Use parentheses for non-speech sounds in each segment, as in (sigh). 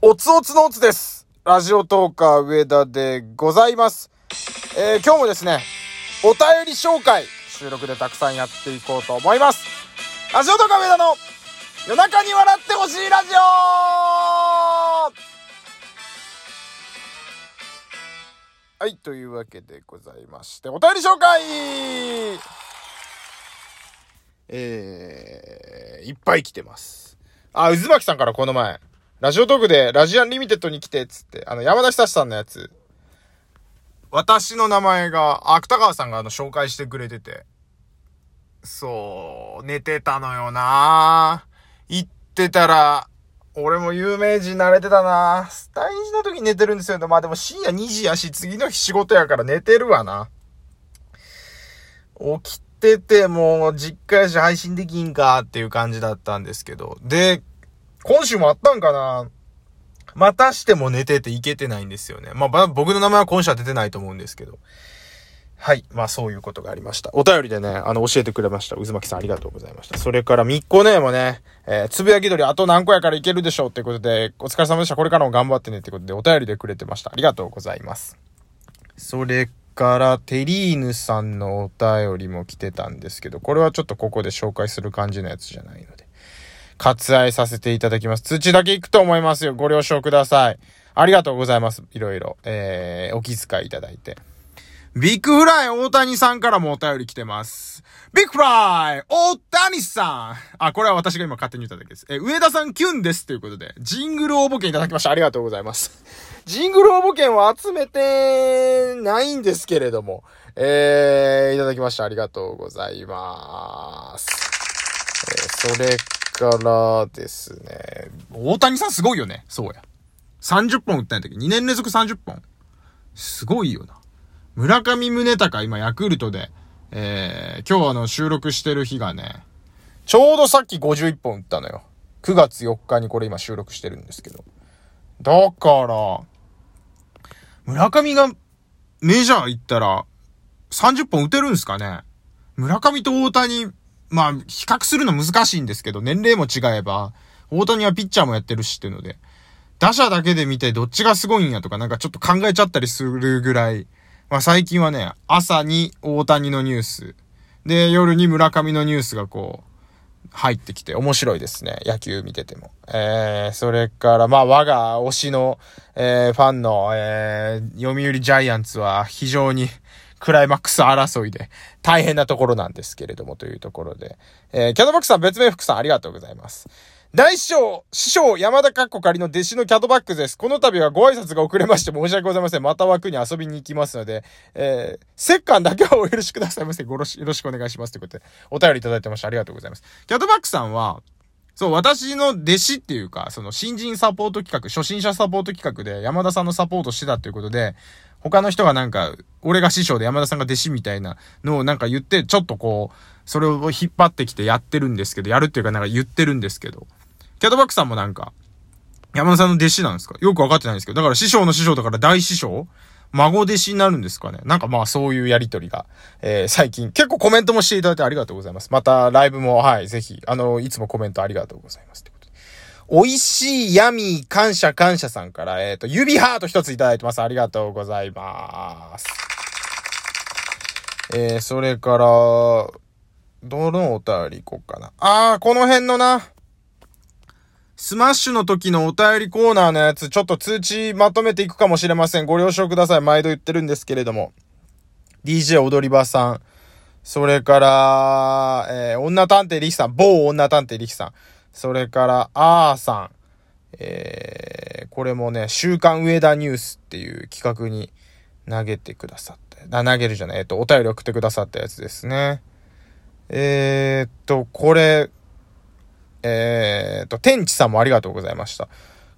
おつおつのおつです。ラジオトーカー上田でございます。えー、今日もですね、お便り紹介、収録でたくさんやっていこうと思います。ラジオトーカー上田の夜中に笑ってほしいラジオはい、というわけでございまして、お便り紹介えー、いっぱい来てます。あ、渦巻さんからこの前、ラジオトークでラジアンリミテッドに来て、つって、あの、山田久志さんのやつ、私の名前が、芥川さんがあの、紹介してくれてて、そう、寝てたのよな言ってたら、俺も有名人慣れてたな大事な時に寝てるんですよ。まあでも深夜2時やし、次の日仕事やから寝てるわな。起きててもう実家やし配信できんかっていう感じだったんですけど。で、今週もあったんかなまたしても寝てていけてないんですよね。まあ、僕の名前は今週は出てないと思うんですけど。はい。まあ、そういうことがありました。お便りでね、あの、教えてくれました。渦巻さんありがとうございました。それから、みっこねもね、えー、つぶやき鳥あと何個やからいけるでしょうってことで、お疲れ様でした。これからも頑張ってねってことで、お便りでくれてました。ありがとうございます。それから、テリーヌさんのお便りも来てたんですけど、これはちょっとここで紹介する感じのやつじゃないので。割愛させていただきます。通知だけ行くと思いますよ。ご了承ください。ありがとうございます。いろいろ。えー、お気遣いいただいて。ビッグフライ大谷さんからもお便り来てます。ビッグフライ大谷さんあ、これは私が今勝手に言っただけです。え、上田さんキュンですということで、ジングル応募券いただきました。ありがとうございます。ジングル応募券は集めてないんですけれども、えー、いただきました。ありがとうございます。えー、それからですね、大谷さんすごいよね。そうや。30本打ったんやったっけ ?2 年連続30本。すごいよな。村上宗隆、今ヤクルトで、えー、今日あの収録してる日がね、ちょうどさっき51本打ったのよ。9月4日にこれ今収録してるんですけど。だから、村上がメジャー行ったら30本打てるんすかね村上と大谷、まあ、比較するの難しいんですけど、年齢も違えば、大谷はピッチャーもやってるしっていうので、打者だけで見てどっちがすごいんやとかなんかちょっと考えちゃったりするぐらい、まあ最近はね、朝に大谷のニュース、で、夜に村上のニュースがこう、入ってきて面白いですね。野球見てても。えー、それから、まあ我が推しの、えー、ファンの、えー、読売ジャイアンツは非常に、クライマックス争いで大変なところなんですけれどもというところで。えー、キャドバックさん別名福さんありがとうございます。大師匠、師匠、山田かっこ仮の弟子のキャドバックです。この度はご挨拶が遅れまして申し訳ございません。また枠に遊びに行きますので、えー、折感だけはお許しくださいませ。よろしくお願いします。ということで、お便りいただいてました。ありがとうございます。キャドバックさんは、そう、私の弟子っていうか、その新人サポート企画、初心者サポート企画で山田さんのサポートしてたっていうことで、他の人がなんか、俺が師匠で山田さんが弟子みたいなのをなんか言って、ちょっとこう、それを引っ張ってきてやってるんですけど、やるっていうかなんか言ってるんですけど、キャドバックさんもなんか、山田さんの弟子なんですか？よくわかってないんですけど、だから師匠の師匠だから大師匠孫弟子になるんですかね？なんかまあそういうやりとりが、えー、最近、結構コメントもしていただいてありがとうございます。またライブも、はい、ぜひ、あの、いつもコメントありがとうございます。美味しい闇感謝感謝さんから、えっ、ー、と、指ハート一ついただいてます。ありがとうございます。えー、それから、どのお便り行こうかな。あー、この辺のな。スマッシュの時のお便りコーナーのやつ、ちょっと通知まとめていくかもしれません。ご了承ください。毎度言ってるんですけれども。DJ 踊り場さん。それから、えー、女探偵リキさん。某女探偵リキさん。それから、あーさん。えー、これもね、週刊上田ニュースっていう企画に投げてくださって。あ、投げるじゃない。えっと、お便り送ってくださったやつですね。えー、っと、これ、えー、と、天地さんもありがとうございました。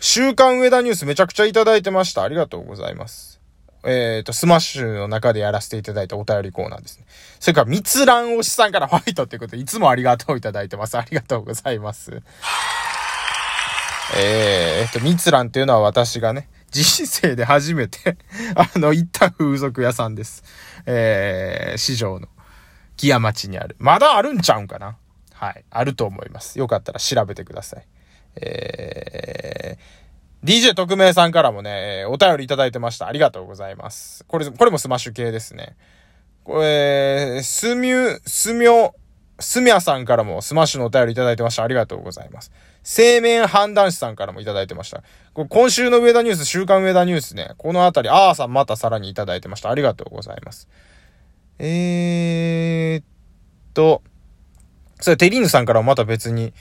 週刊上田ニュースめちゃくちゃいただいてました。ありがとうございます。えー、と、スマッシュの中でやらせていただいたお便りコーナーですね。それから、密蘭推しさんからファイトっていうことで、いつもありがとういただいてます。ありがとうございます。えー、と、密蘭っていうのは私がね、人生で初めて (laughs) あの、行った風俗屋さんです。えー、市場の、木屋町にある。まだあるんちゃうんかな？はい。あると思います。よかったら調べてください。えー、DJ 特命さんからもねえ、お便りいただいてました。ありがとうございます。これ、これもスマッシュ系ですね。これ、スミュ、スミョ、スミャさんからもスマッシュのお便りいただいてました。ありがとうございます。姓名判断士さんからもいただいてました。これ今週の上田ニュース、週刊上田ニュースね、このあたり、あーさんまたさらにいただいてました。ありがとうございます。えーっと、それテリーヌさんからもまた別に、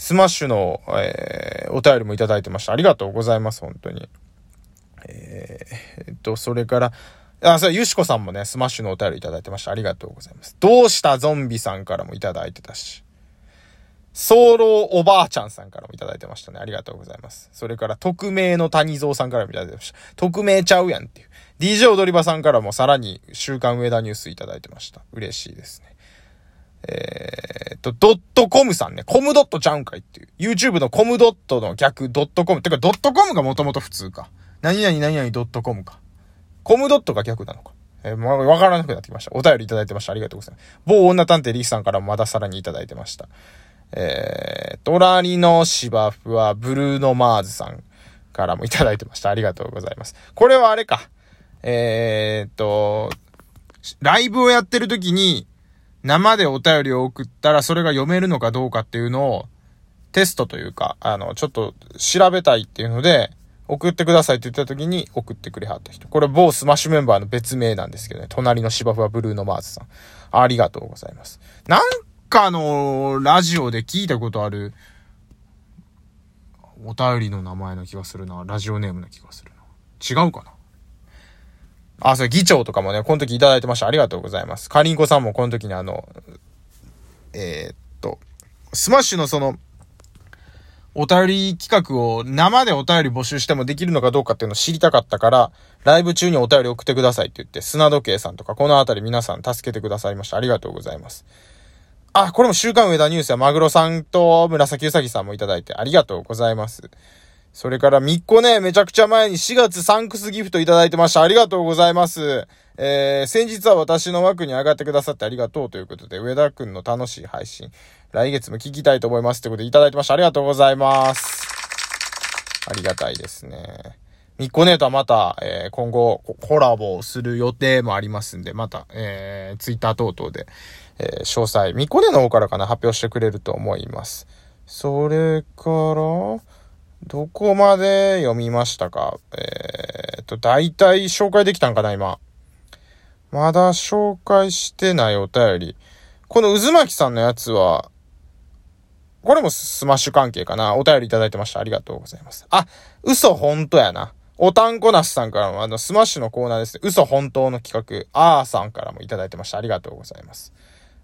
スマッシュの、えー、お便りもいただいてました。ありがとうございます、本当に。えー、っと、それから、あ、それ、ゆしこさんもね、スマッシュのお便りいただいてました。ありがとうございます。どうしたゾンビさんからもいただいてたし。早漏おばあちゃんさんからもいただいてましたね。ありがとうございます。それから、匿名の谷蔵さんからもいただいてました。匿名ちゃうやんっていう。DJ 踊り場さんからもさらに週刊上田ニュースいただいてました。嬉しいですね。えー、っと、ドットコムさんね。コムドットちゃうんかいっていう。YouTube のコムドットの逆、ドットコム。てか、ドットコムがもともと普通か。何々何々ドットコムか。コムドットが逆なのか。えー、ま、わからなくなってきました。お便りいただいてました。ありがとうございます。某女探偵リーさんからまださらにいただいてました。えー、隣の芝生はブルーノ・マーズさんからもいただいてました。ありがとうございます。これはあれか。えー、っと、ライブをやってる時に生でお便りを送ったらそれが読めるのかどうかっていうのをテストというか、あの、ちょっと調べたいっていうので、送ってくださいって言った時に送ってくれはった人。これ某スマッシュメンバーの別名なんですけどね。隣の芝生はブルーノマーズさん。ありがとうございます。なんかのラジオで聞いたことあるお便りの名前の気がするな。ラジオネームの気がするな。違うかな？あ、それ議長とかもね、この時いただいてました。ありがとうございます。かりんこさんもこの時にあの、えー、っと、スマッシュのその、お便り企画を生でお便り募集してもできるのかどうかっていうのを知りたかったから、ライブ中にお便り送ってくださいって言って、砂時計さんとかこのあたり皆さん助けてくださいました。ありがとうございます。あ、これも週刊上田ニュースやマグロさんと紫うさぎさんもいただいてありがとうございます。それからみっこね、めちゃくちゃ前に4月サンクスギフトいただいてました。ありがとうございます。えー、先日は私の枠に上がってくださってありがとうということで、上田くんの楽しい配信、来月も聞きたいと思いますということでいただいてました。ありがとうございます。ありがたいですね。ミッコネーとはまた、えー、今後コラボする予定もありますんで、また、えー、ツイッター等々で、えー、詳細、ミッコネの方からかな、発表してくれると思います。それから、どこまで読みましたか？えー、と、大体紹介できたんかな、今。まだ紹介してないお便り。この渦巻さんのやつは、これもスマッシュ関係かな。お便りいただいてました。ありがとうございます。あ、嘘本当やな。おたんこなしさんからも、あの、スマッシュのコーナーですね。嘘本当の企画、あーさんからもいただいてました。ありがとうございます。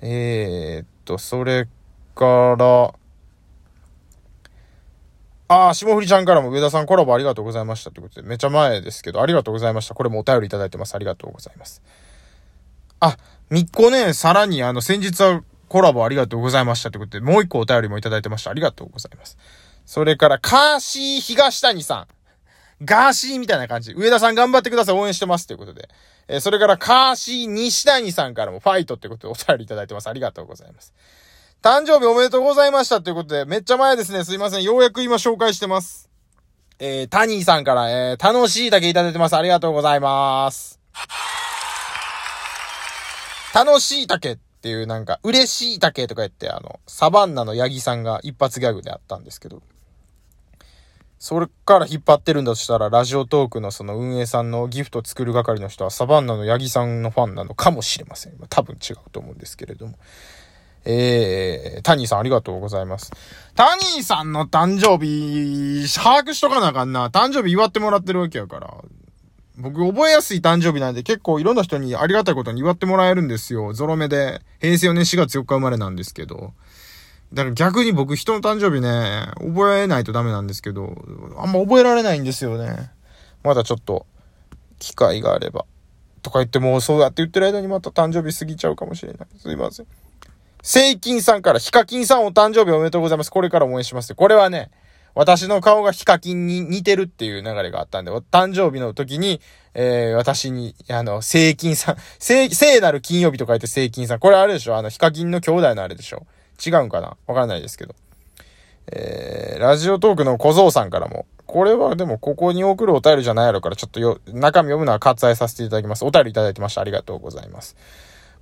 えー、っと、それから、ああ、霜降りちゃんからも上田さんコラボありがとうございましたってことで、めちゃ前ですけど、ありがとうございました。これもお便りいただいてます。ありがとうございます。あ、みっこね、さらにあの、先日はコラボありがとうございましたってことで、もう一個お便りもいただいてました。ありがとうございます。それから、カーシー東谷さん。ガーシーみたいな感じ。上田さん頑張ってください。応援してます。ということで。えー、それから、カーシー西谷さんからもファイトってことでお便りいただいてます。ありがとうございます。誕生日おめでとうございましたということで、めっちゃ前ですね。すいません。ようやく今紹介してます。えー、タニーさんから、えー、楽しいだけいただいてます。ありがとうございます。楽しいだけっていうなんか、嬉しいだけとか言って、あの、サバンナのヤギさんが一発ギャグであったんですけど、それから引っ張ってるんだとしたら、ラジオトークのその運営さんのギフト作る係の人はサバンナのヤギさんのファンなのかもしれません。多分違うと思うんですけれども。えー、タニーさんありがとうございます。タニーさんの誕生日、把握しとかなあかんな。誕生日祝ってもらってるわけやから。僕覚えやすい誕生日なんで結構いろんな人にありがたいことに祝ってもらえるんですよ。ゾロ目で。平成4年4月4日生まれなんですけど。だから逆に僕人の誕生日ね、覚えないとダメなんですけど、あんま覚えられないんですよね。まだちょっと、機会があれば。とか言ってもそうやって言ってる間にまた誕生日過ぎちゃうかもしれない。すいません。セイキンさんから、ヒカキンさんお誕生日おめでとうございます。これから応援しますこれはね、私の顔がヒカキンに似てるっていう流れがあったんで、誕生日の時に、えー、私に、あの、聖金さん、聖、聖なる金曜日と書いて聖金さん。これあれでしょ？あの、ヒカキンの兄弟のあれでしょ？違うんかな？わからないですけど。えー、ラジオトークの小僧さんからも、これはでもここに送るお便りじゃないやろから、ちょっとよ、中身読むのは割愛させていただきます。お便りいただいてました。ありがとうございます。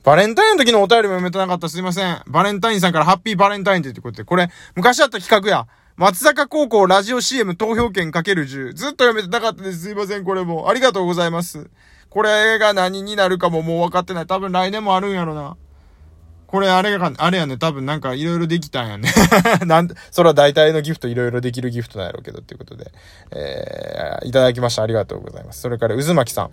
バレンタインの時のお便りも読めてなかったすいません。バレンタインさんからハッピーバレンタインって言ってことで、これ、昔あった企画や。松坂高校ラジオ CM 投票権かける10。ずっと読めてなかったです。すいません、これも。ありがとうございます。これが何になるかももう分かってない。多分来年もあるんやろな。これあれが、あれやね、多分なんか色々できたんやね。(laughs) なん、それは大体のギフト色々できるギフトなんやろうけどっていうことで、えー、いただきました。ありがとうございます。それから渦巻さん。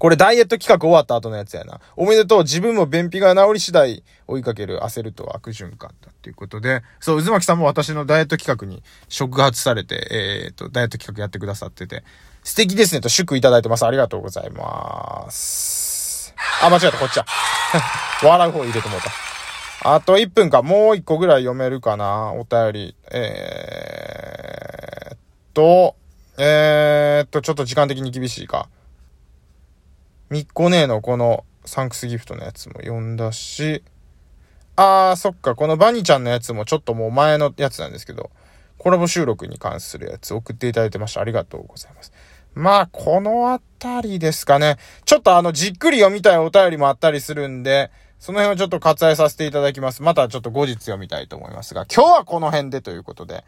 これダイエット企画終わった後のやつやな。おめでとう。自分も便秘が治り次第追いかける焦ると悪循環だっていうことで、そう、渦巻さんも私のダイエット企画に触発されて、えー、っと、ダイエット企画やってくださってて、素敵ですねと祝いただいてます。ありがとうございます。あ、間違えた、こっちは。(laughs) 笑う方入れてもうた。あと1分か。もう1個ぐらい読めるかな。お便り。えー、っと、えー、っと、ちょっと時間的に厳しいか。みっこねえのこのサンクスギフトのやつも読んだし、あー、そっか、このバニちゃんのやつもちょっともう前のやつなんですけど、コラボ収録に関するやつ送っていただいてました。ありがとうございます。まあ、このあたりですかね。ちょっとあの、じっくり読みたいお便りもあったりするんで、その辺をちょっと割愛させていただきます。またちょっと後日読みたいと思いますが、今日はこの辺でということで、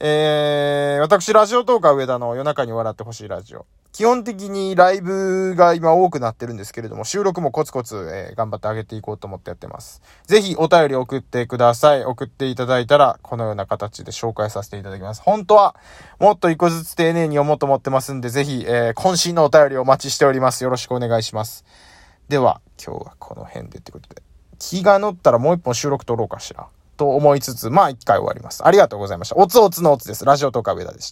えー、私、ラジオトーカー上田の夜中に笑ってほしいラジオ。基本的にライブが今多くなってるんですけれども、収録もコツコツ、えー、頑張ってあげていこうと思ってやってます。ぜひお便り送ってください。送っていただいたら、このような形で紹介させていただきます。本当は、もっと一個ずつ丁寧に読もうと思ってますんで、ぜひ、えー、渾身のお便りお待ちしております。よろしくお願いします。では、今日はこの辺でってことで、気が乗ったらもう一本収録撮ろうかしら。と思いつつ、まあ一回終わります。ありがとうございました。おつおつのおつです。ラジオとか上田でした。